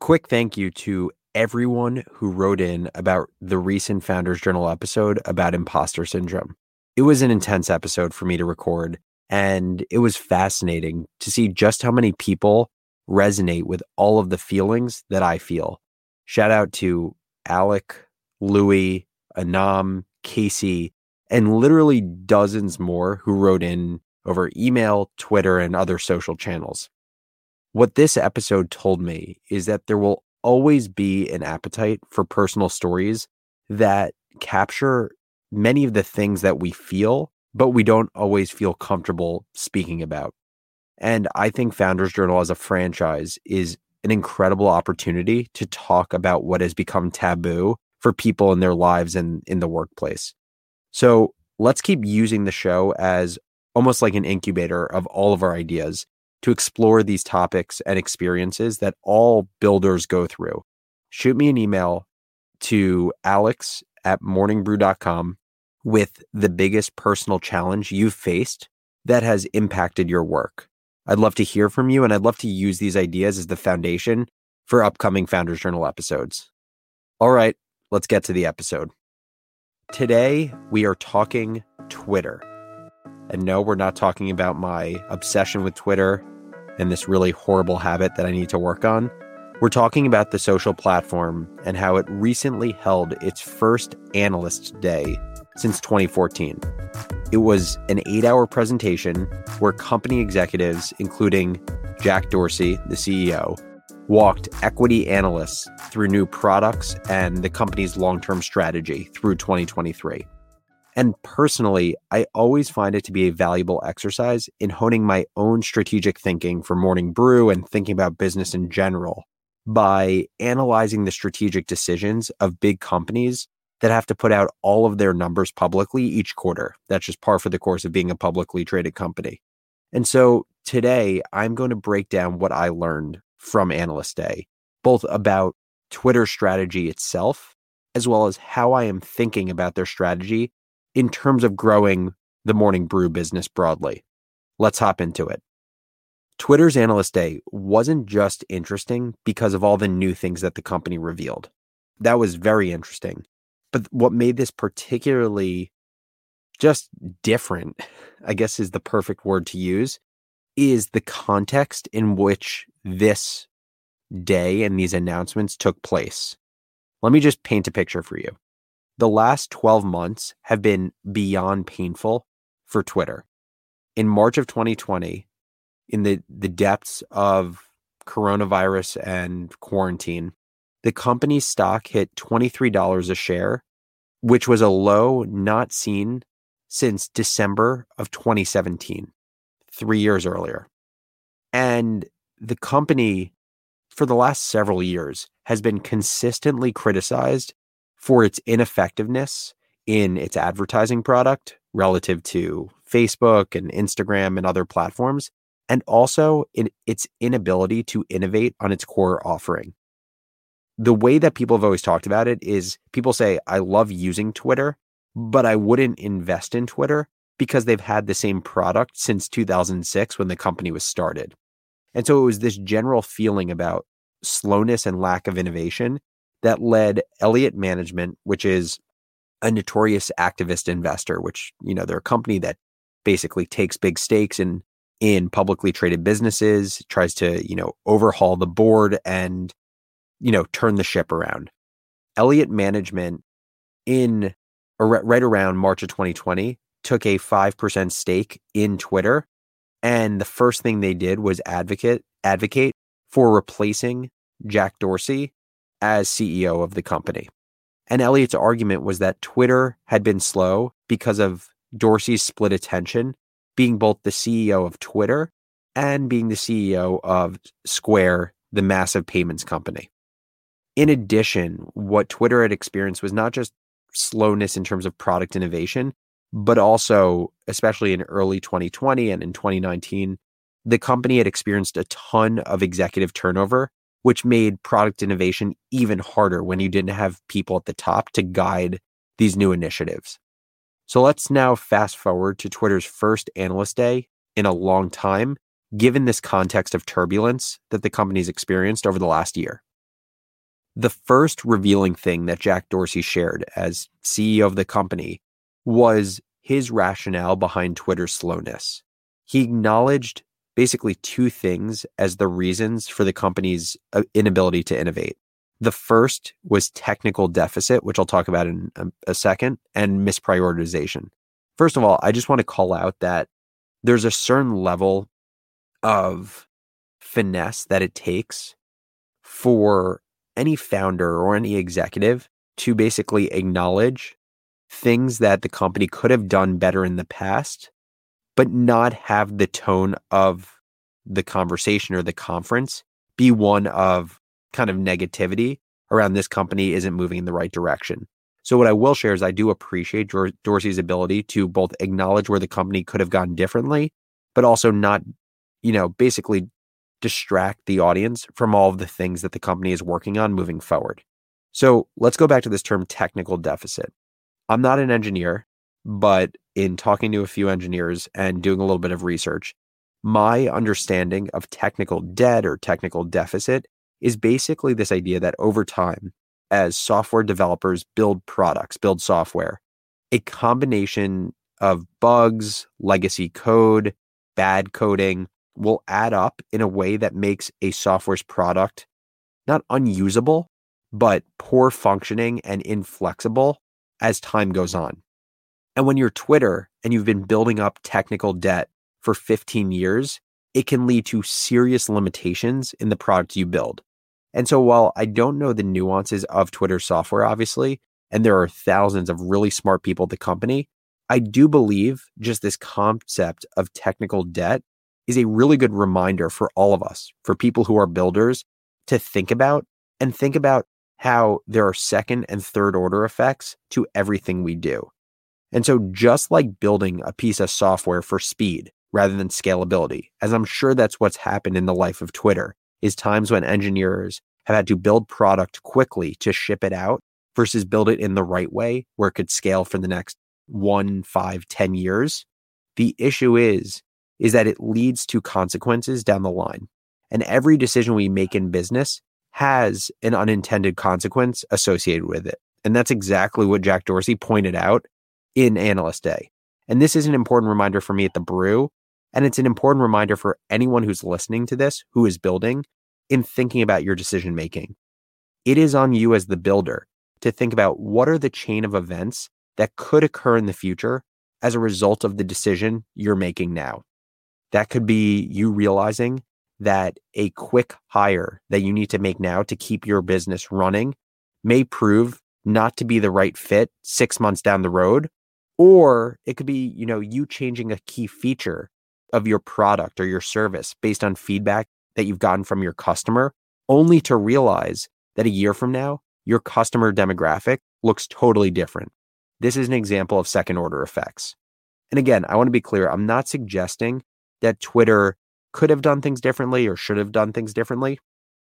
Quick thank you to everyone who wrote in about the recent Founders Journal episode about imposter syndrome. It was an intense episode for me to record, and it was fascinating to see just how many people resonate with all of the feelings that I feel. Shout out to Alec, Louie, Anam, Casey, and literally dozens more who wrote in over email, Twitter, and other social channels. What this episode told me is that there will always be an appetite for personal stories that capture many of the things that we feel, but we don't always feel comfortable speaking about. And I think Founders Journal as a franchise is an incredible opportunity to talk about what has become taboo for people in their lives and in the workplace. So let's keep using the show as almost like an incubator of all of our ideas to explore these topics and experiences that all builders go through. Shoot me an email to alex at morningbrew.com with the biggest personal challenge you've faced that has impacted your work. I'd love to hear from you, and I'd love to use these ideas as the foundation for upcoming Founders Journal episodes. All right, let's get to the episode. Today, we are talking Twitter. And no, we're not talking about my obsession with Twitter and this really horrible habit that I need to work on. We're talking about the social platform and how it recently held its first Analyst Day since 2014. It was an eight hour presentation where company executives, including Jack Dorsey, the CEO, walked equity analysts through new products and the company's long term strategy through 2023. And personally, I always find it to be a valuable exercise in honing my own strategic thinking for Morning Brew and thinking about business in general by analyzing the strategic decisions of big companies that have to put out all of their numbers publicly each quarter. That's just par for the course of being a publicly traded company. And so today I'm going to break down what I learned from Analyst Day, both about Twitter strategy itself, as well as how I am thinking about their strategy in terms of growing the Morning Brew business broadly. Let's hop into it. Twitter's Analyst Day wasn't just interesting because of all the new things that the company revealed. That was very interesting. But what made this particularly just different, I guess is the perfect word to use, is the context in which this day and these announcements took place. Let me just paint a picture for you. The last 12 months have been beyond painful for Twitter. In March of 2020, in the, the depths of coronavirus and quarantine, the company's stock hit $23 a share, which was a low not seen since December of 2017, three years earlier. And the company, for the last several years, has been consistently criticized for its ineffectiveness in its advertising product relative to Facebook and Instagram and other platforms, and also in its inability to innovate on its core offering the way that people have always talked about it is people say, I love using Twitter, but I wouldn't invest in Twitter because they've had the same product since 2006 when the company was started. And so it was this general feeling about slowness and lack of innovation that led Elliott Management, which is a notorious activist investor, which, you know, they're a company that basically takes big stakes in in publicly traded businesses, tries to, you know, overhaul the board and you know, turn the ship around. Elliott Management in right around March of 2020 took a 5% stake in Twitter and the first thing they did was advocate advocate for replacing Jack Dorsey as CEO of the company. And Elliott's argument was that Twitter had been slow because of Dorsey's split attention, being both the CEO of Twitter and being the CEO of Square, the massive payments company in addition, what Twitter had experienced was not just slowness in terms of product innovation, but also, especially in early 2020 and in 2019, the company had experienced a ton of executive turnover, which made product innovation even harder when you didn't have people at the top to guide these new initiatives. So let's now fast forward to Twitter's first analyst day in a long time, given this context of turbulence that the company's experienced over the last year. The first revealing thing that Jack Dorsey shared as CEO of the company was his rationale behind Twitter's slowness. He acknowledged basically two things as the reasons for the company's uh, inability to innovate. The first was technical deficit, which I'll talk about in a, a second, and misprioritization. First of all, I just want to call out that there's a certain level of finesse that it takes for any founder or any executive to basically acknowledge things that the company could have done better in the past but not have the tone of the conversation or the conference be one of kind of negativity around this company isn't moving in the right direction. So what I will share is I do appreciate Dorsey's ability to both acknowledge where the company could have gone differently, but also not, you know, basically distract the audience from all of the things that the company is working on moving forward. So let's go back to this term technical deficit. I'm not an engineer, but in talking to a few engineers and doing a little bit of research, my understanding of technical debt or technical deficit is basically this idea that over time, as software developers build products, build software, a combination of bugs, legacy code, bad coding will add up in a way that makes a software's product not unusable, but poor functioning and inflexible as time goes on. And when you're Twitter and you've been building up technical debt for 15 years, it can lead to serious limitations in the product you build. And so while I don't know the nuances of Twitter software, obviously, and there are thousands of really smart people at the company, I do believe just this concept of technical debt is a really good reminder for all of us, for people who are builders, to think about and think about how there are second and third order effects to everything we do. And so, just like building a piece of software for speed rather than scalability, as I'm sure that's what's happened in the life of Twitter, is times when engineers have had to build product quickly to ship it out versus build it in the right way where it could scale for the next one, five, ten years. The issue is, is that it leads to consequences down the line. And every decision we make in business has an unintended consequence associated with it. And that's exactly what Jack Dorsey pointed out in Analyst Day. And this is an important reminder for me at the brew. And it's an important reminder for anyone who's listening to this, who is building, in thinking about your decision making. It is on you as the builder to think about what are the chain of events that could occur in the future as a result of the decision you're making now. That could be you realizing that a quick hire that you need to make now to keep your business running may prove not to be the right fit six months down the road or it could be, you know, you changing a key feature of your product or your service based on feedback that you've gotten from your customer, only to realize that a year from now, your customer demographic looks totally different. This is an example of second order effects. And again, I want to be clear I'm not suggesting that Twitter could have done things differently or should have done things differently.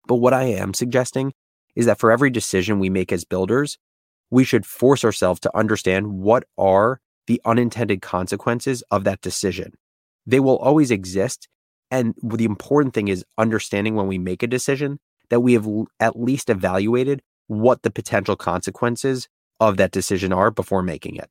But what I am suggesting is that for every decision we make as builders, we should force ourselves to understand what are the unintended consequences of that decision. They will always exist. And the important thing is understanding when we make a decision that we have at least evaluated what the potential consequences of that decision are before making it.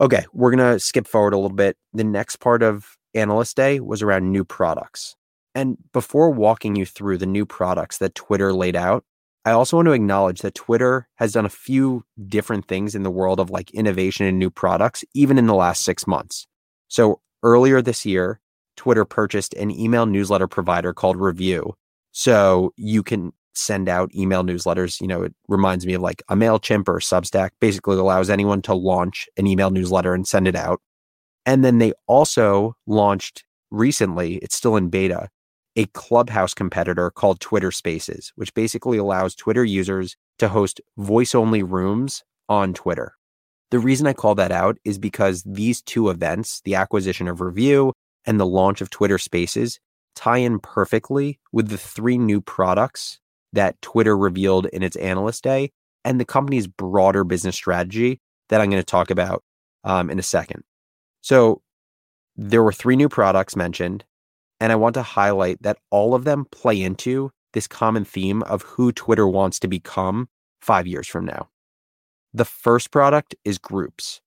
Okay, we're going to skip forward a little bit. The next part of Analyst Day was around new products. And before walking you through the new products that Twitter laid out, I also want to acknowledge that Twitter has done a few different things in the world of like innovation and new products, even in the last six months. So earlier this year, Twitter purchased an email newsletter provider called Revue. So you can send out email newsletters. You know, it reminds me of like a MailChimp or Substack, basically allows anyone to launch an email newsletter and send it out. And then they also launched recently, it's still in beta, a Clubhouse competitor called Twitter Spaces, which basically allows Twitter users to host voice only rooms on Twitter. The reason I call that out is because these two events, the acquisition of Revue and the launch of Twitter Spaces, tie in perfectly with the three new products that Twitter revealed in its analyst day and the company's broader business strategy that I'm going to talk about um, in a second. So, there were three new products mentioned and I want to highlight that all of them play into this common theme of who Twitter wants to become five years from now. The first product is groups.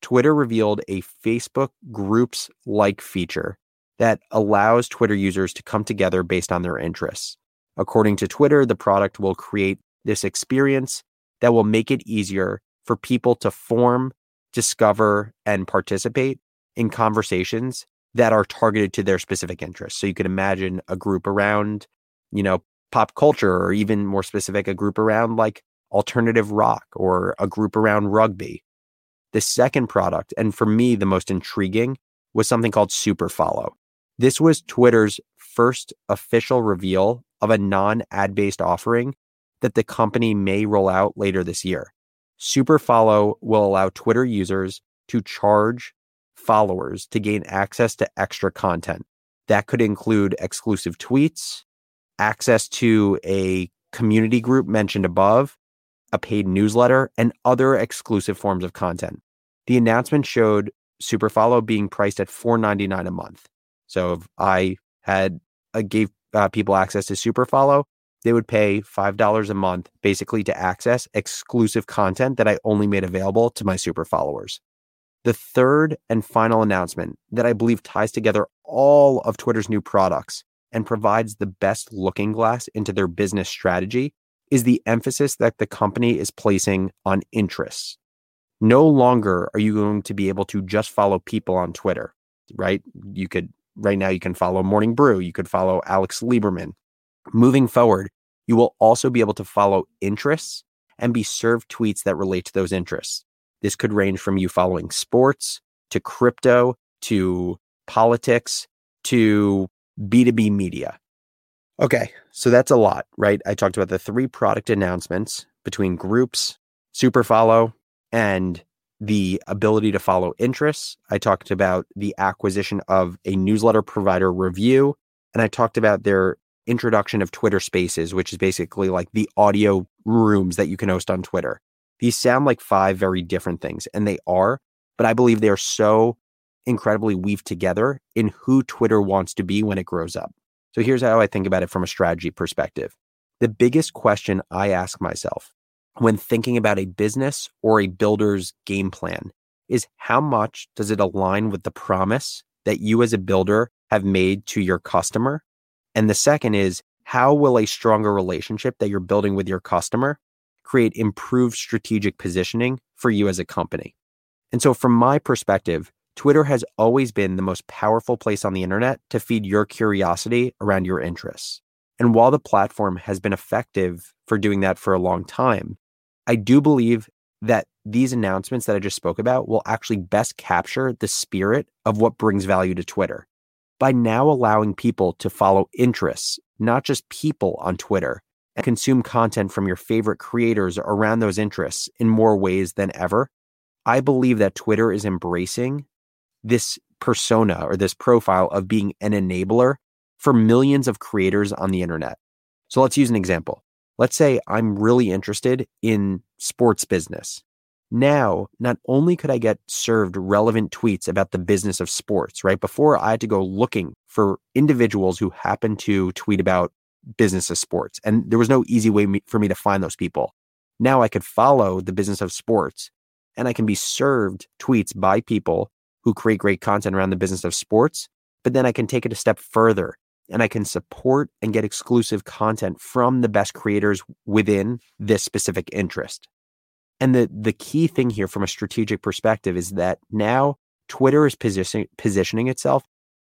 Twitter revealed a Facebook groups like feature that allows Twitter users to come together based on their interests. According to Twitter, the product will create this experience that will make it easier for people to form, discover, and participate in conversations that are targeted to their specific interests. So you could imagine a group around, you know, pop culture, or even more specific, a group around like alternative rock or a group around rugby. The second product, and for me, the most intriguing, was something called Super Follow. This was Twitter's first official reveal of a non ad based offering that the company may roll out later this year. Super Follow will allow Twitter users to charge followers to gain access to extra content. That could include exclusive tweets, access to a community group mentioned above, a paid newsletter, and other exclusive forms of content. The announcement showed Superfollow being priced at $4.99 a month. So if I had uh, gave uh, people access to Superfollow, they would pay $5 a month basically to access exclusive content that I only made available to my super followers. The third and final announcement that I believe ties together all of Twitter's new products and provides the best looking glass into their business strategy is the emphasis that the company is placing on interests. No longer are you going to be able to just follow people on Twitter, right? You could, right now, you can follow Morning Brew, you could follow Alex Lieberman. Moving forward, you will also be able to follow interests and be served tweets that relate to those interests. This could range from you following sports to crypto to politics to B2B media. Okay, so that's a lot, right? I talked about the three product announcements between groups, super follow, and the ability to follow interests. I talked about the acquisition of a newsletter provider Revue, and I talked about their introduction of Twitter Spaces, which is basically like the audio rooms that you can host on Twitter. These sound like five very different things, and they are, but I believe they are so incredibly weaved together in who Twitter wants to be when it grows up. So here's how I think about it from a strategy perspective. The biggest question I ask myself when thinking about a business or a builder's game plan is how much does it align with the promise that you as a builder have made to your customer? And the second is how will a stronger relationship that you're building with your customer create improved strategic positioning for you as a company? And so, from my perspective, Twitter has always been the most powerful place on the internet to feed your curiosity around your interests. And while the platform has been effective for doing that for a long time, I do believe that these announcements that I just spoke about will actually best capture the spirit of what brings value to Twitter. By now allowing people to follow interests, not just people on Twitter, and consume content from your favorite creators around those interests in more ways than ever, I believe that Twitter is embracing this persona or this profile of being an enabler for millions of creators on the internet. So let's use an example. Let's say I'm really interested in sports business. Now, not only could I get served relevant tweets about the business of sports, right? Before I had to go looking for individuals who happen to tweet about business of sports. And there was no easy way for me to find those people. Now I could follow the business of sports and I can be served tweets by people who create great content around the business of sports, but then I can take it a step further and I can support and get exclusive content from the best creators within this specific interest. And the, the key thing here from a strategic perspective is that now Twitter is position, positioning itself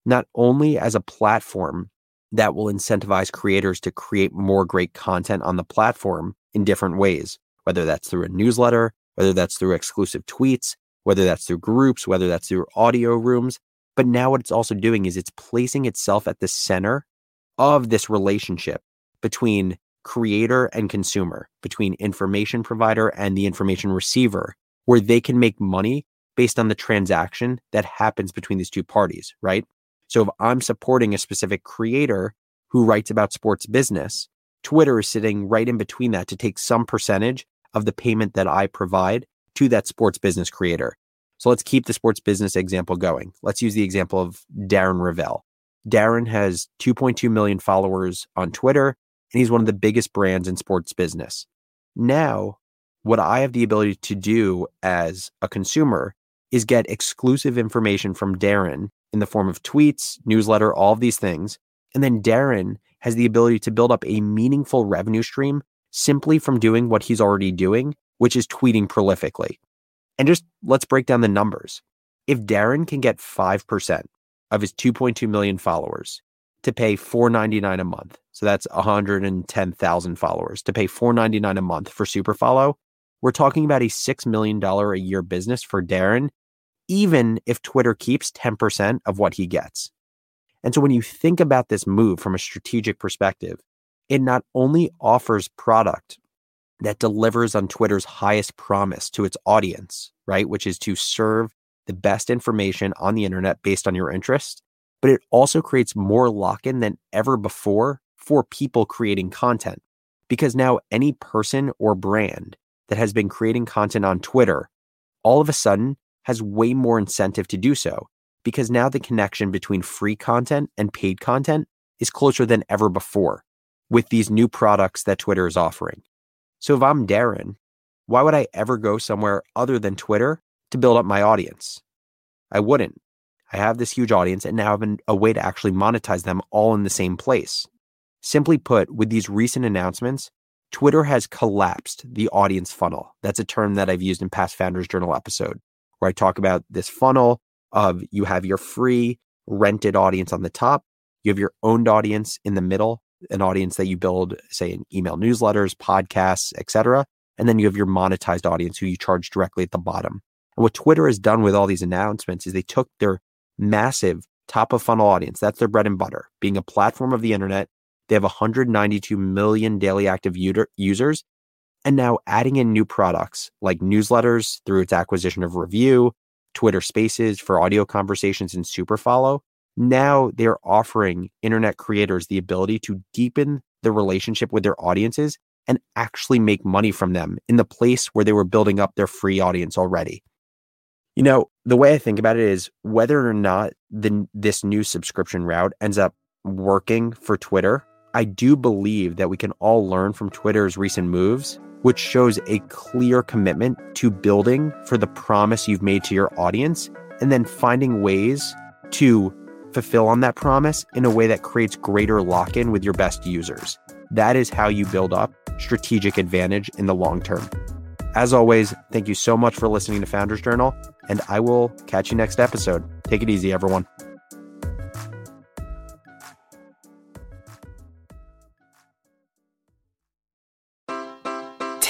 not only as a platform that will incentivize creators to create more great content on the platform in different ways, whether that's through a newsletter, whether that's through exclusive tweets, whether that's through groups, whether that's through audio rooms. But now what it's also doing is it's placing itself at the center of this relationship between creator and consumer, between information provider and the information receiver, where they can make money based on the transaction that happens between these two parties, right? So if I'm supporting a specific creator who writes about sports business, Twitter is sitting right in between that to take some percentage of the payment that I provide to that sports business creator. So let's keep the sports business example going. Let's use the example of Darren Rovell. Darren has 2.2 million followers on Twitter, and he's one of the biggest brands in sports business. Now, what I have the ability to do as a consumer is get exclusive information from Darren in the form of tweets, newsletter, all of these things. And then Darren has the ability to build up a meaningful revenue stream simply from doing what he's already doing, which is tweeting prolifically. And just let's break down the numbers. If Darren can get 5% of his 2.2 million followers to pay 4.99 a month, so that's 110,000 followers to pay 4.99 a month for Superfollow, we're talking about a $6 million a year business for Darren, even if Twitter keeps 10% of what he gets. And so when you think about this move from a strategic perspective, it not only offers product that delivers on Twitter's highest promise to its audience, right, which is to serve the best information on the internet based on your interest, but it also creates more lock in than ever before for people creating content. Because now any person or brand that has been creating content on Twitter all of a sudden has way more incentive to do so because now the connection between free content and paid content is closer than ever before with these new products that Twitter is offering. So if I'm Darren, why would I ever go somewhere other than Twitter to build up my audience? I wouldn't. I have this huge audience and now have a way to actually monetize them all in the same place. Simply put, with these recent announcements, Twitter has collapsed the audience funnel. That's a term that I've used in past Founders Journal episode where I talk about this funnel of you have your free rented audience on the top, you have your owned audience in the middle, an audience that you build, say, in email newsletters, podcasts, etc. And then you have your monetized audience who you charge directly at the bottom. And what Twitter has done with all these announcements is they took their massive top of funnel audience, that's their bread and butter, being a platform of the internet. They have 192 million daily active users. And now adding in new products like newsletters through its acquisition of Revue, Twitter Spaces for audio conversations, and Superfollow now they're offering internet creators the ability to deepen the relationship with their audiences and actually make money from them in the place where they were building up their free audience already. You know, the way I think about it is whether or not the, this new subscription route ends up working for Twitter, I do believe that we can all learn from Twitter's recent moves, which shows a clear commitment to building for the promise you've made to your audience and then finding ways to fulfill on that promise in a way that creates greater lock in with your best users. That is how you build up strategic advantage in the long term. As always, thank you so much for listening to Founders Journal, and I will catch you next episode. Take it easy, everyone.